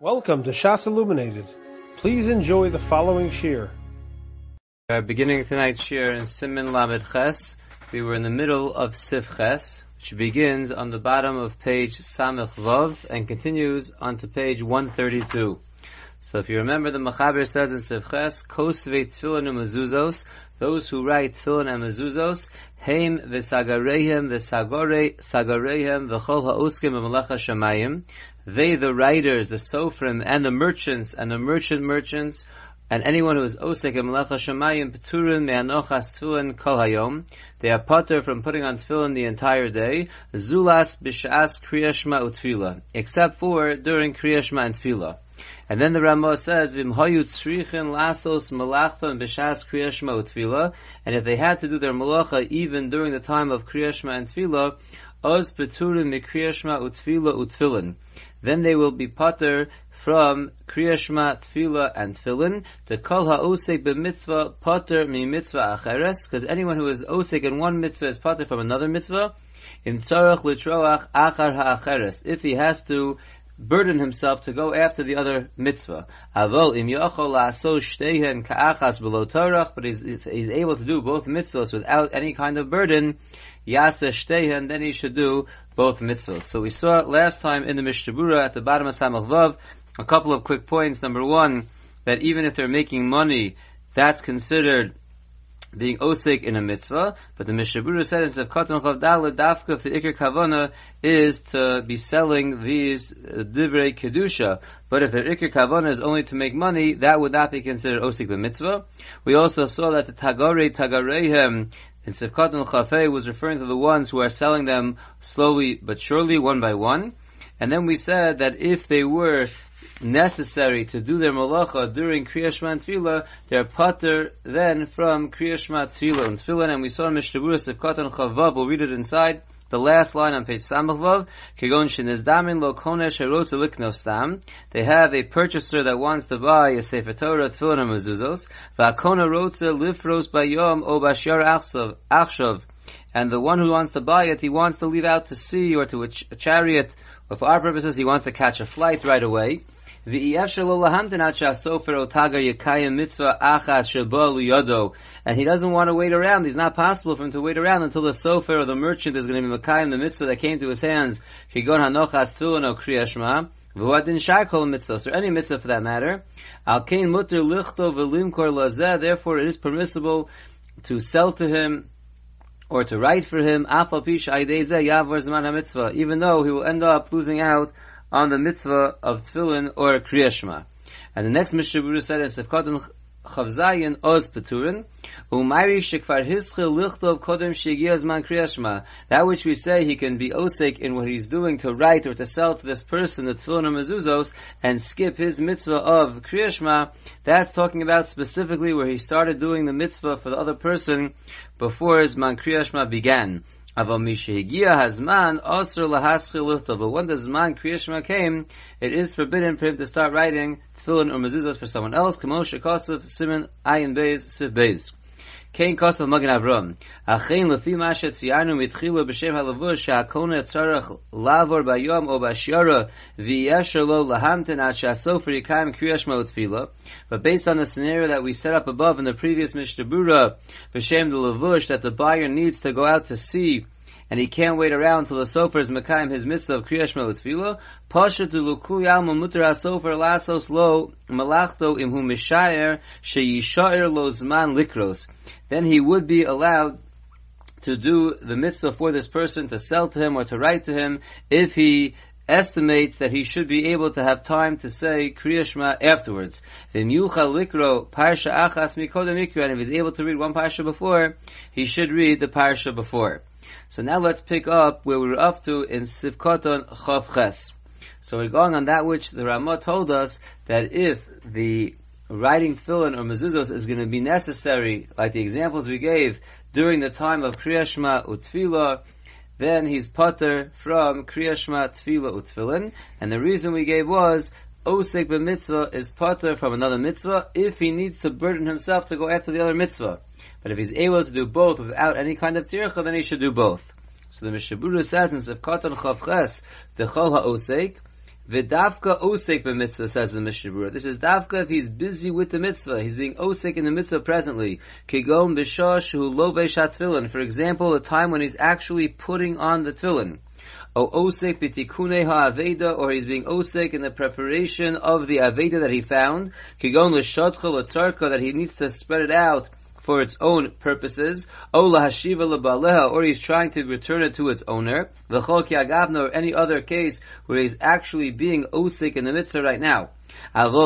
Welcome to Shas Illuminated. Please enjoy the following shir. Are beginning tonight's shir in Simin Lamed Ches. We were in the middle of Sif Ches, which begins on the bottom of page Samech Vav and continues onto page 132. So if you remember, the Machaber says in Sif Ches, Kosve Tfilin Mezuzos, those who write Tfilin and Mezuzos, Heim v'sagarehem v'sagore sagarehem v'chol ha'oskim v'malacha shamayim, they, the writers, the sofrim, and the merchants, and the merchant merchants, and anyone who is and melacha shemayim peturim me'anochas tefillin kol hayom, they are potter from putting on tefillin the entire day, zulas b'shas kriyashma utfila, except for during kriyashma and tefillah. And then the Ramah says, "V'imhayu tzrichin lasos malachton b'shas kriyashma utfila," and if they had to do their malacha even during the time of kriyashma and tefillah, oz peturim mikriyashma utfila utfilin then they will be potter from Kriyashma, Tfila, and Tfilin, to Kol HaOsek b'mitzvah potter mi mitzvah acheres, because anyone who is Osek in one mitzvah is potter from another mitzvah, in Tzarech Litroach Achar HaAcheres, if he has to burden himself to go after the other mitzvah. Avol im yochol la'aso shtehen ka'achas below torach, but he's, he's able to do both mitzvahs without any kind of burden, yasa shtehen, then he should do both mitzvahs. So we saw last time in the Mishnah at the bottom of Samach Vav, a couple of quick points. Number one, that even if they're making money, that's considered being osik in a mitzvah, but the Mishabura said in Sevkatan Chavdala, Dafka, if the Iker Kavana is to be selling these uh, Divrei Kedusha, but if the Iker Kavana is only to make money, that would not be considered osik the mitzvah. We also saw that the Tagare Tagarehem in Sevkatan Chafei was referring to the ones who are selling them slowly but surely, one by one. And then we said that if they were necessary to do their malacha during Kriyash and Tefillah, they're pater then from Kriyash Tefillah and Tefillah, and we saw Mishtaburas of Katan Chavav, we'll read it inside, the last line on page Samachvav, Kegon Shinizdamin Lo Konesh Stam, they have a purchaser that wants to buy a Sefer Torah, Tefillah and Mezuzos, Va'kona Lifros Bayom Achshav, and the one who wants to buy it, he wants to leave out to sea or to a, ch- a chariot, or for our purposes, he wants to catch a flight right away. And he doesn't want to wait around. It's not possible for him to wait around until the sofer or the merchant is going to be Makayim, the mitzvah that came to his hands. V'huadin sharkol mitzvahs, or any mitzvah for that matter. Al kain mutter lichto v'limkor lazeh, therefore it is permissible to sell to him or to write for him, afal pish yavor zman mitzvah, even though he will end up losing out on the mitzvah of tefillin or kriyashma. And the next Mishnah said is Sefkatan Chavzayin Oz Peturin Umayri Shekvar Hischil Lichtov Kodem Shegiaz Man Kriyashma. That which we say he can be osik in what he's doing to write or to sell to this person the tefillin or mezuzos and skip his mitzvah of Kriyashma. That's talking about specifically where he started doing the mitzvah for the other person before his Man Kriyashma began. But when the zman kriyashma came, it is forbidden for him to start writing tefillin or mezuzahs for someone else. Kamosha kosav simon ayin beis siv beis. Kain kosav magen avram. Achein lefi masha tziyanu mitchilu b'shem halavush sha'akona tzarech lavor bayom o b'ashyara v'yesher lo lahamten at sha'sofer yikayim kriyashma utfila. But based on the scenario that we set up above in the previous Mishnah b'shem the lavush, that the buyer needs to go out to see and he can't wait around until the sofer is mekayim his mitzvah of kriyash tefillah. Pasha to luku yalma mutar sofer lasos lo malachto imhu mishayer sheyishayer lo zman likros. Then he would be allowed to do the mitzvah for this person, to sell to him or to write to him, if he estimates that he should be able to have time to say Kriya afterwards. Akhas Mikodemikra, and if he's able to read one parsha before, he should read the parsha before. So now let's pick up where we were up to in Sivkoton Chav Ches. So we're going on that which the Ramah told us that if the writing tefillin or mezuzos is going to be necessary, like the examples we gave, during the time of Kriyashma utfila, then he's putter from Kriyashma tefillah utfilin, and the reason we gave was Osek mitzvah is putter from another mitzvah if he needs to burden himself to go after the other mitzvah. But if he's able to do both without any kind of tircha, then he should do both. So the Mishabura says in Sefkatan Chavches, the Chol HaOsek, V'davka osek b'mitzvah, says the Mishnah This is davka if he's busy with the mitzvah. He's being osek in the mitzvah presently. Kigon b'shosh hu tefillin. For example, a time when he's actually putting on the tefillin. O osek b'tikune ha'aveda, or he's being osek in the preparation of the aveda that he found. Kigon l'shotcha l'tzarka, that he needs to spread it out for its own purposes, or he's trying to return it to its owner, or any other case where he's actually being osik in the mitzvah right now. But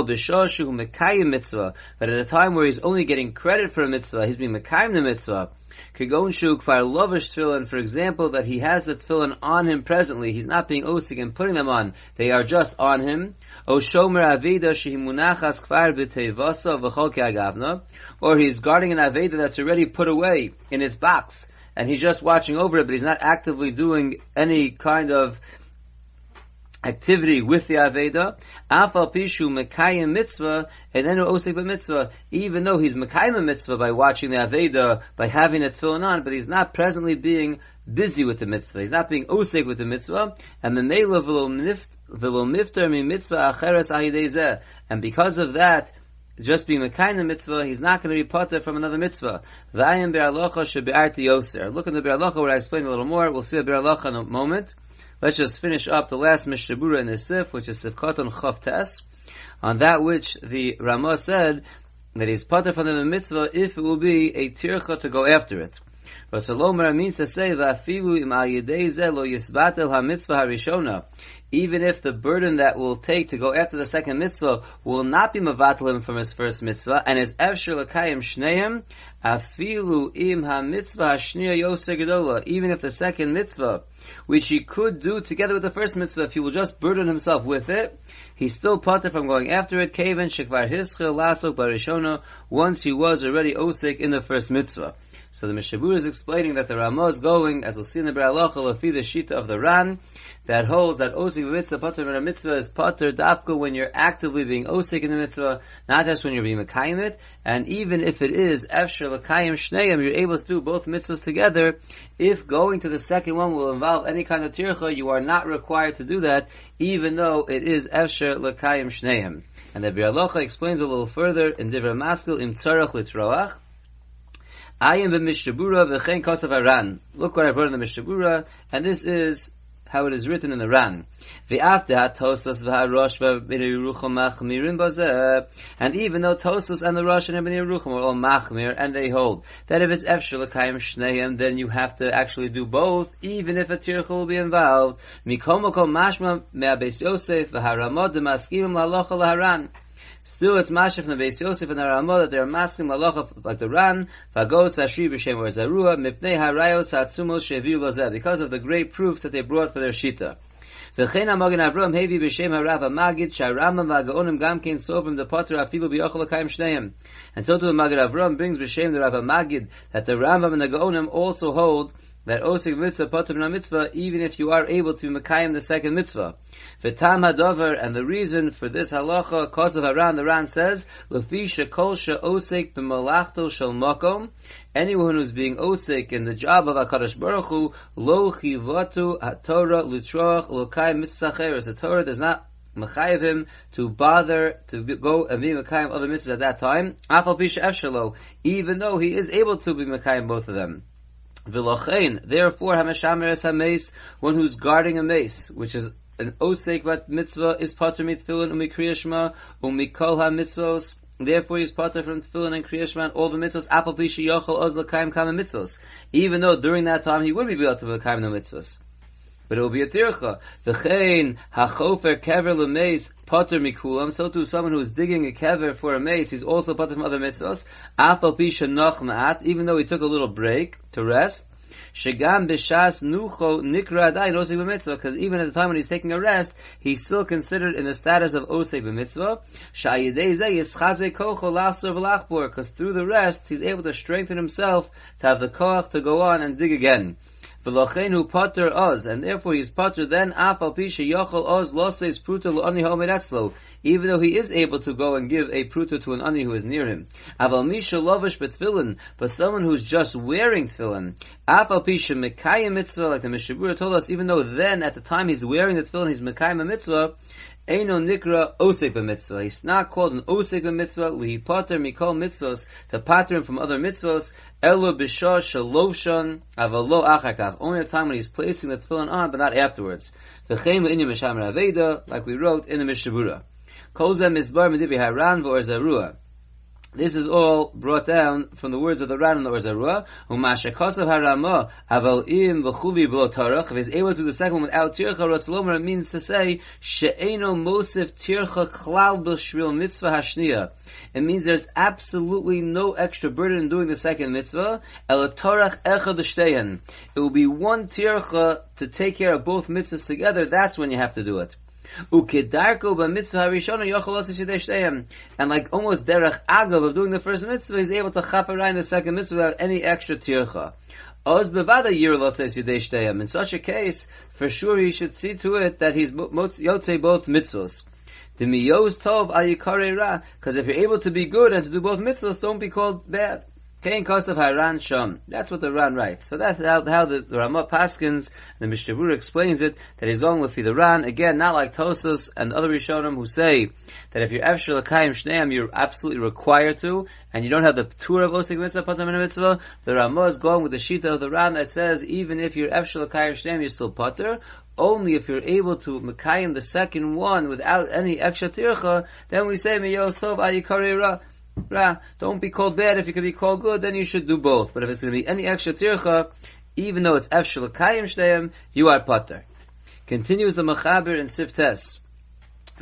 at a time where he's only getting credit for a mitzvah, he's being mekayim the mitzvah. Kagon shuk far lovish tefillin, for example, that he has the tefillin on him presently. He's not being osik and putting them on. They are just on him. O shomer aveda shehimunachas kvar b'tevasa v'chol agavna, or he's guarding an aveda that's already put away in its box, and he's just watching over it, but he's not actively doing any kind of activity with the Aveda, Afal Pishu Mekayim Mitzvah, and then Osek Mitzvah, even though he's Mekayim Mitzvah by watching the Aveda, by having it filling on, but he's not presently being busy with the Mitzvah. He's not being Osek with the Mitzvah, and the Neila Velo Mifter Mi Mitzvah Acheres Ahidezeh, and because of that, just being Mekayim Mitzvah, he's not going to be potter from another Mitzvah. Vayim Be'alocha Shebe'arti Yoser. Look in the Be'alocha where I explain a little more, we'll see a Be'alocha in a moment. Let's just finish up the last Mishnah Berurah in the Sif, which is Sifkaton Chav Tes, on that which the Ramah said that he's potter from the mitzvah if it will be a tircha to go after it. But Salomer means to say that im al lo yisbatel ha-mitzvah harishona. Even if the burden that will take to go after the second mitzvah will not be mavatal him from his first mitzvah, and is efshir l'kayim shneim, afilu im ha-mitzvah hashniya yoser gedola, even if the second mitzvah, which he could do together with the first mitzvah, if he will just burden himself with it, he's still potter from going after it, kaven shekvar hischil lasok barishona, once he was already osik in the first mitzvah. So the Mishabur is explaining that the Ramah is going, as we'll see in the Be'alacha, Lafi the Shita of the Ran, that holds that Osik mitzvah, Pater a mitzvah is Pater Dafka when you're actively being Osik in the mitzvah, not just when you're being Mekayim it, and even if it is Efsher Lakayim Shneim, you're able to do both mitzvahs together, if going to the second one will involve any kind of tircha, you are not required to do that, even though it is Efsher Lakayim Shneim. And the Be'alacha explains a little further in Divra Maskil Im Tzarach Litroach, I am the Mishabura v'chein kosav Aran. Look what I wrote in the Mishabura, and this is how it is written in the Ran. And even though Tosas and the Rosh and Bnei Yerucham are all machmir, and they hold that if it's efshel l'kayim shneim, then you have to actually do both, even if a tircha will be involved. Mikom mashma me'abeis Yosef v'haramod d'maskimim la'locha l'haran. Still, it's Mashif from the Beis Yosef and the Ramah that they're masking Malacha like the Ran, Fagos Ashri B'Shem or Zarua, Mipnei Harayos Hatzumos Sheviu Lozeh, because of the great proofs that they brought for their Shita. וכן המוגן אברהם הביא בשם הרב המגיד שהרמב"ם והגאונים גם כן סוברים the potter אפילו ביוכל לקיים שניהם. And so to the Magid Avram brings b'shem the Rav Magid that the Rambam and the Gaonim also hold that osik mitzvah potter min mitzvah even if you are able to mekayim the second mitzvah. V'tam hadover and the reason for this halacha, cause of Haran, the Ran says, lefi shekol osik b'malachto shel makom. Anyone who's being osik in the job of Hakadosh Baruch Hu, lo chivatu haTorah lutroach lokayim mitzvah The Torah does not mechayev him to bother to go and be mekayim other mitzvahs at that time. Afal pisha even though he is able to be mekayim both of them. V'lochein, therefore, Hameshamer es hameis, one who's guarding a mace, which is an osek vat mitzvah, is pater mitzvah umi kriyashma, umi kol ha-mitzvos, Therefore, he's pater from tefillin and kriyashma and all the mitzvahs. Apal pishi yochel oz l'kaim kama mitzvahs. Even though during that time he would be able to no mitzvahs. But it will be a tircha. V'chein hachofer kever l'meis pater mikulam. So too, someone who is digging a kever for a mace, he's also pater from other mitzvahs. Apal pisha noch ma'at. Even though he took a little break to rest. Shegam b'shas nucho nikra adayin osei b'mitzvah, because even at the time when he's taking a rest, he's still considered in the status of osei b'mitzvah. Sha'yidei zeh yischazei kocho laser v'lachbor, because through the rest, he's able to strengthen himself to have the koach to go on and dig again. V'lochenu potter oz, and therefore he's potter then afal pisha yochel oz loses pruta l'ani homeretzlo, even though he is able to go and give a pruta to an ani who is near him. Aval misha lovish betfilin, but someone who's just wearing tefillin, afal pisha mekayim mitzvah, like the Mishabura told us, even though then at the time he's wearing the tefillin, he's mekayim a mitzvah, Eino nikra osek b'mitzvah. He's not called an osek b'mitzvah, li pater mikol mitzvahs, to pater him from other mitzvahs, elo b'shah shaloshan, avalo achakach. Only the time when he's placing the tefillin on, but not afterwards. V'chein le'inim misham like we wrote in the Mishabura. Kol zeh mizbar medibi haran v'or zarua. This is all brought down from the words of the Ran and the Orzarua. Umasha kosav harama aval im v'chuvi b'lo tarach. If he's able to do the second one without tircha, Ratzlomer means to say she'eno mosif tircha klal b'shvil mitzvah hashniya. It means there's absolutely no extra burden in doing the second mitzvah. El torach echad It will be one tircha to take care of both mitzvahs together. That's when you have to do it. And like almost derech agav of doing the first mitzvah, he's able to chap in the second mitzvah without any extra tircha. Oz bevada yir lotzes yidei In such a case, for sure he should see to it that he's yotze both mitzvahs. The miyos tov al ra, because if you're able to be good and to do both mitzvahs, don't be called bad. Kain Kostav Haran Sham. That's what the Ran writes. So that's how, how the, the Ramah Paskins, the Mishnah explains it, that he's going with the Ran, again, not like Tosus and other Rishonim who say that if you're Efshel Akayim Shneim, you're absolutely required to, and you don't have the tour of Osik Mitzvah, Patam Mitzvah, the Ramah is going with the Shita of the Ran that says, even if you're Efshel Akayim Shneim, you're still Pater, only if you're able to Mekayim the second one without any extra tircha, then we say, Miyosov Ayikari Ra. Don't be called bad. If you can be called good, then you should do both. But if it's going to be any extra tircha, even though it's efshel kayim shteim, you are pater. Continues the Mechaber in Siftes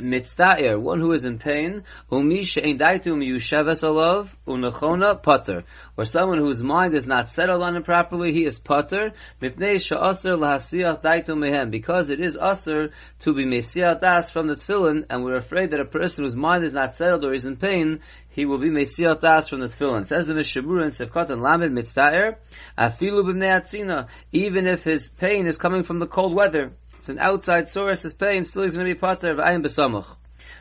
mitzta'ir, one who is in pain, umi she'en daitu miyusheves alav, unachona pater. Or someone whose mind is not settled on it properly, he is pater, mipnei she'aser lahasiyach daitu mehem, because it is aser to be mesiyah das from the tefillin, and we're afraid that a person whose mind is not settled or is in pain, he will be mesiyah das from the tefillin. Says the Mishabura in Sefkat and Lamed mitzta'ir, afilu b'mnei atzina, even if his pain is coming from the cold weather, it's an outside source, his pain still is going to be pater of ayin besamuch.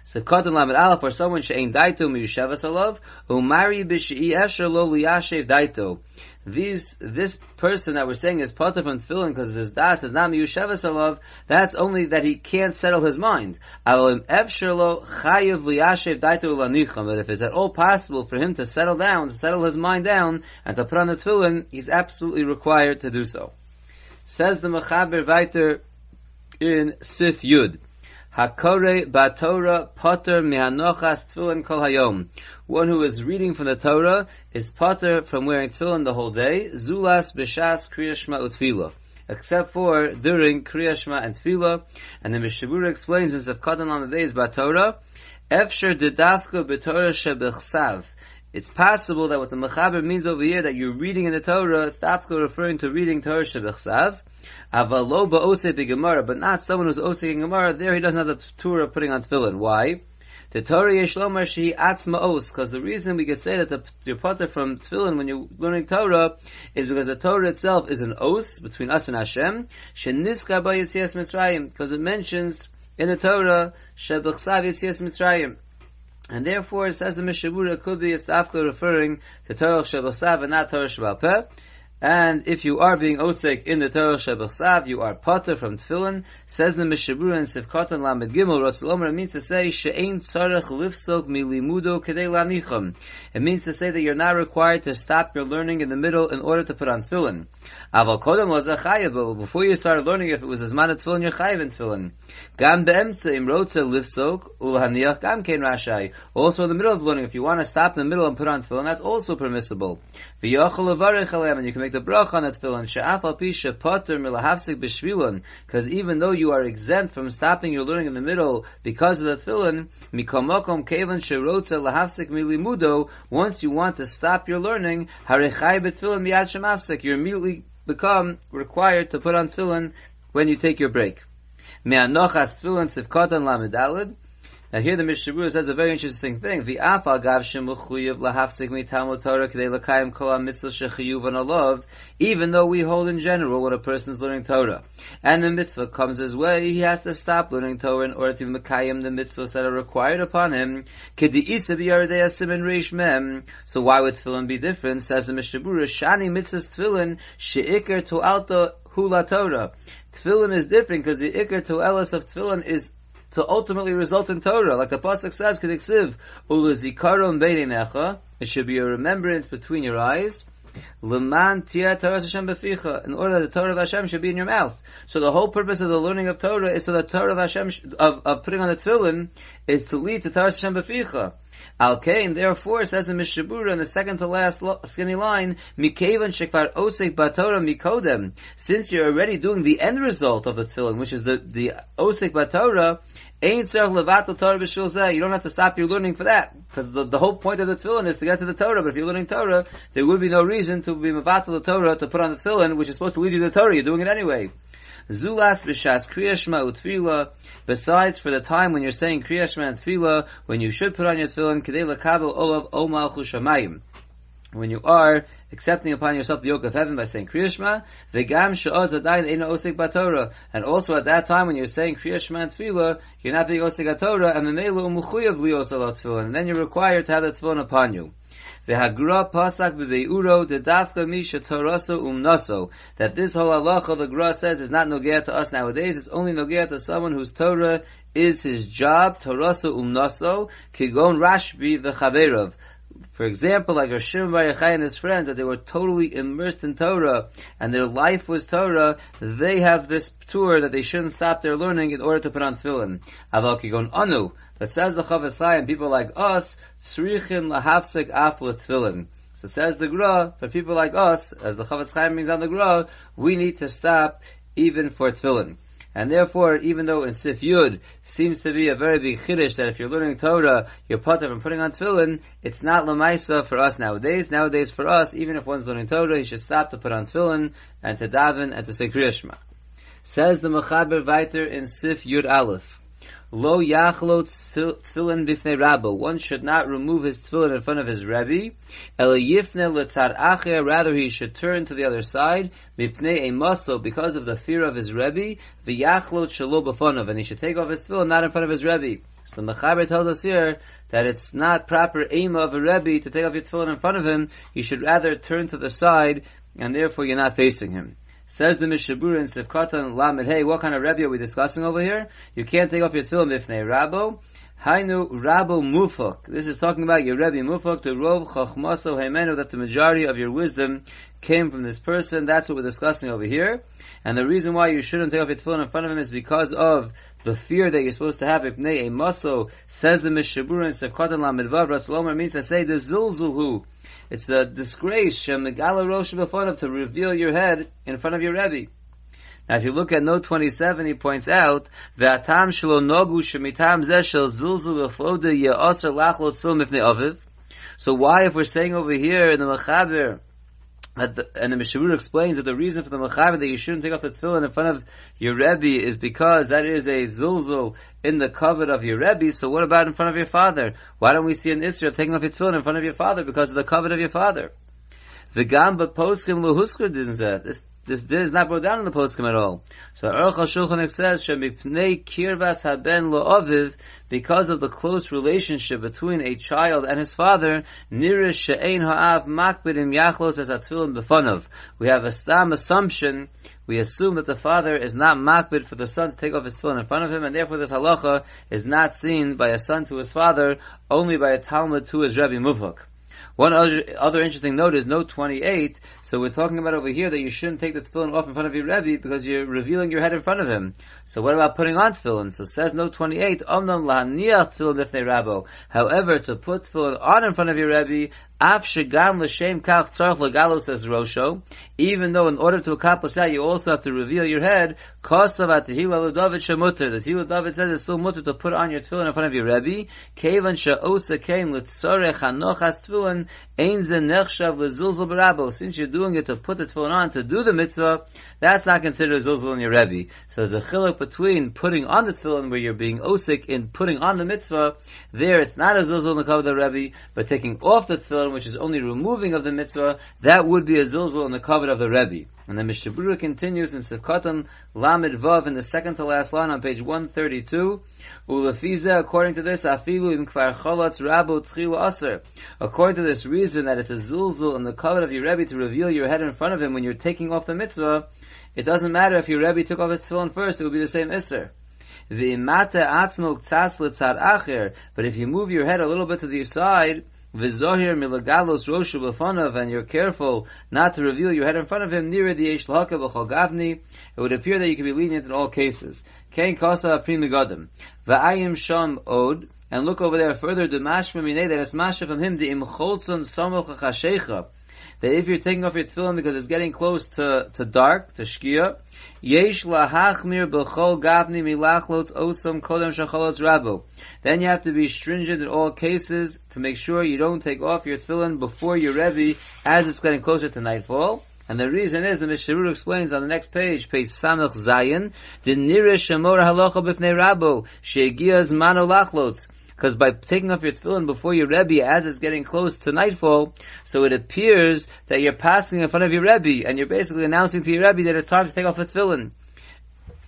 So katan lamed aleph for someone she'ain daito miyushevas alav umari b'she'i esher lo liyashev daito. These this person that we're saying is pater from tefillin because his das is not miyushevas alav. That's only that he can't settle his mind. Avolim efsher lo chayev liyashev daito lanicham. But if it's at all possible for him to settle down, to settle his mind down, and to put on the tefillin, he's absolutely required to do so. Says the Mechaber weiter in Sif Yud. Hakore Batorah Potter Mehanochas Tefillin Kol Hayom. One who is reading from the Torah is Potter from wearing tefillin the whole day. Zulas B'Shas Kriya Shema Utfila. Except for during Kriya Shema and Tefillah. And the Mishabura explains this in Zevkadan on the days Batorah. Efsher Didafka B'Torah Shebechsav. It's possible that what the Mechaber means over here, that you're reading in the Torah, it's referring to reading Torah Shebechsav. B'gemara, but not someone who's osei in Gemara. There he doesn't have the tour of putting on tefillin. Why? The os, because the reason we could say that the, you're potter from tefillin when you're learning Torah is because the Torah itself is an os between us and Hashem. Because it mentions in the Torah shebechsav. And therefore, it says the Mishabura, could be referring to Torah Shabbasav and not Torah Shabbat and if you are being osek in the Torah Shebechsav, you are potter from Tefillin. Says the Mishabura and Sivkotan Lamed Gimel, Omer, it means to say, She'ein tzarech lifsok milimudo kedei lanicham. It means to say that you're not required to stop your learning in the middle in order to put on Tefillin. Aval was a chayav, but before you started learning, if it was as man Tefillin, you're chayav in Tefillin. Gam be'emtze imrotze lifsok, ulhaniach gam kein rashai. Also in the middle of learning, if you want to stop in the middle and put on Tefillin, that's also permissible. V'yochel levarech and you can make the bracha on the tefillin she'af al potter milahavsik b'shvilon because even though you are exempt from stopping your learning in the middle because of the tefillin mikomokom kevan sherotza lahavsik milimudo once you want to stop your learning harechai b'tefillin miyad shemafsik you immediately become required to put on tefillin when you take your break. Me'anochas tefillin sivkotan lamedalid now here the Mishabura says a very interesting thing. The afal gav shemuchuyev lahafsik mi Talmud Torah k'dei lakayim kol ha-mitzvah shechiyuv and alav, even though we hold in general when a person is learning Torah. And the mitzvah comes his way, he has to stop learning Torah in order to mekayim the mitzvahs that are required upon him. So why would tefillin be different? Says the Mishabura, shani mitzvahs tefillin she'ikr to alto hula Torah. Tefillin is different because the ikr to elas of tefillin is to ultimately result in Torah. Like the Pasuk says, Kediksiv, Ulazikarom Beidinecha, it should be a remembrance between your eyes. Leman tia Torah Hashem beficha, in order that the Torah of Hashem should be in your mouth. So the whole purpose of the learning of Torah is so that Torah of Hashem, of, of putting on the tefillin, is to lead to Torah Hashem beficha. Al Kain, therefore, says the Mishabura in the second to last skinny line, Mikevan Shekvar Osek Batorah Mikodem, since you're already doing the end result of the tefillin, which is the, the Osek Batorah, Ain't tzarich levatel Torah b'shul You don't have to stop your learning for that, because the, the whole point of the tefillin is to get to the Torah. But if you're learning Torah, there would be no reason to be mevatel the Torah to put on the tefillin, which is supposed to lead you to the Torah. You're doing it anyway. Zulas b'shas kriyashma utfila. Besides, for the time when you're saying kriyashma and when you should put on your tefillin, kedei lekabel olav omal chushamayim when you are accepting upon yourself the yoke of heaven by saying Kriyashma, adayin eina osik batorah, and also at that time when you're saying Kriyashma and Tefillah, you're not being osik Torah, and memela umuchuyav lios Tefillah, and then you're required to have the Tefillah upon you. V'hagra pasak b'veiuro dedafka misha toraso umnaso. That this whole halacha the Gra says is not nogea to us nowadays. It's only nogea to someone whose Torah is his job. Toraso umnaso kigon Rashbi v'chaverov for example, like Rashim Bar and his friends, that they were totally immersed in Torah, and their life was Torah, they have this tour that they shouldn't stop their learning in order to put on tefillin. Aval kigon anu, but says the Chaim, people like us, tzrichin lahafsek af tefillin. So says the Gra, for people like us, as the Chofetz Chaim means on the Gra, we need to stop even for tefillin. And therefore, even though in Sif Yud seems to be a very big chiddush that if you're learning Torah, you're part of and putting on tefillin, it's not lamaisa for us nowadays. Nowadays, for us, even if one's learning Torah, he should stop to put on tefillin and to daven and to say Kriyashma. Says the Mechaber Viter in Sif Yud Aleph. Lo yachlo tefillin bifnei rabbo. One should not remove his tefillin in front of his rebbe. El yifne letzar acher. Rather, he should turn to the other side. Mipnei a muscle because of the fear of his rebbe. V'yachlo shelo b'fonav. And he should take off his tefillin not in front of his rebbe. So the Mechaber tells us here that it's not proper aim of a rebbe to take off your tefillin in front of him. You should rather turn to the side, and therefore you're not facing him. Says the Mishabura in Sivkatan Lamed Hey, what kind of Rebbe are we discussing over here? You can't take off your tefillin bifnei Rabo. Hainu Rabo Mufak. This is talking about your Rebbe Mufak, the Rov Chachmaso Haimenu, that the majority of your wisdom came from this person. That's what we're discussing over here. And the reason why you shouldn't take off your tefillin in front of him is because of the fear that you're supposed to have. If Nay a maso says the Mishabura in Sivkatan Lamed Vav, Rasul means to say the Zilzulhu it's a disgrace, Shemegala Rosh B'fonav, to reveal your head in front of your Rebbe. Now, if you look at note 27, he points out, V'atam shelo nogu shemitam zeh shel zilzul v'floda ye'oser lachlo tzvil mifnei aviv. So why, if we're saying over here in the Mechaber, the, and the Mishabur explains that the reason for the Mechaber that you shouldn't take off the tefillin in front of your Rebbe is because that is a zilzul in the cover of your Rebbe, so what about in front of your father? Why don't we see an Isra of taking off your tefillin in front of your father because of the cover of your father? V'gam but poskim luhusker This this din is not brought down in the poskim at all. So Aruch HaShulchan says, Shemipnei kirvas haben lo'aviv, because of the close relationship between a child and his father, nirish she'ein ha'av makbidim yachlos as atfilin befonov. We have a stam assumption, we assume that the father is not makbid for the son to take off his tefillin in front of him, and therefore this halacha is not seen by a son to his father, only by a Talmud to his Rebbe Muvhak. One other, interesting note is note 28. So we're talking about over here that you shouldn't take the tefillin off in front of your Rebbe because you're revealing your head in front of him. So what about putting on tefillin? So says note 28, Omnam lahaniach tefillin b'fnei Rabbo. However, to put tefillin on in front of your Rebbe Even though in order to accomplish that, you also have to reveal your head. The tehila David says it's still mutter to put on your tefillin in front of your Rebbe. Kevan she'osa kein l'tzorech hanochas tefillin ein ze nechshav l'zilzul b'rabo. Since you're doing it to put the tefillin on to do the mitzvah, that's not considered a zilzul in your Rebbe. So there's a chiluk between putting on the tefillin where you're being osik in putting on the mitzvah. There it's not a zilzul in the cover of the Rebbe, but taking off the tefillin which is only removing of the mitzvah, that would be a zilzul in the cover of the Rebbe. And the Mishabura continues in Sivkatan Lamed Vav in the second to last line on page 132. Ulafiza, according to this, afilu im kvar cholatz tchilu aser. According to this reason that it's a zilzul in the cover of your Rebbe to reveal your head in front of him when you're taking off the mitzvah, it doesn't matter if your Rebbe took off his tefillin first, it would be the same iser. But if you move your head a little bit to the side, v'zohir milagalos roshu b'fanav, and you're careful not to reveal your head in front of him, near the yesh l'haka gavni, it would appear that you can be lenient in all cases. Kain kosta aprim megadim. V'ayim sham od, and look over there further, the mashma minei, that it's mashma from him, the imcholzon samol chachashecha, that if you're taking off your tefillin because it's getting close to, to dark, to shkia, yesh lahachmir b'chol gavni milachlot osam kodem shachalot rabo. Then you have to be stringent in all cases to make sure you don't take off your tefillin before you're ready as it's getting closer to nightfall. And the reason is, the Mishnah explains on the next page, page Samach Zayin, the Nirish Shemor Halacha B'fnei Rabo, Shegiaz Mano Lachlot. Because by taking off your tefillin before your Rebbe, as it's getting close to nightfall, so it appears that you're passing in front of your Rebbe, and you're basically announcing to your Rebbe that it's time to take off the tefillin.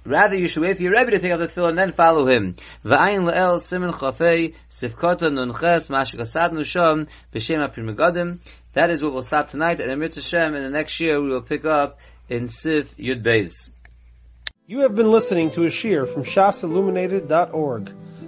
Rather, you should wait for your Rebbe to take off the tefillin and then follow him. V'ayin le'el simin chafei sifkota nunches mashikasad nusham b'shem apir That is what we'll stop tonight, and in Hashem, in the next year we will pick up in Sif Yud Beis. You have been listening to a shear from shasilluminated.org.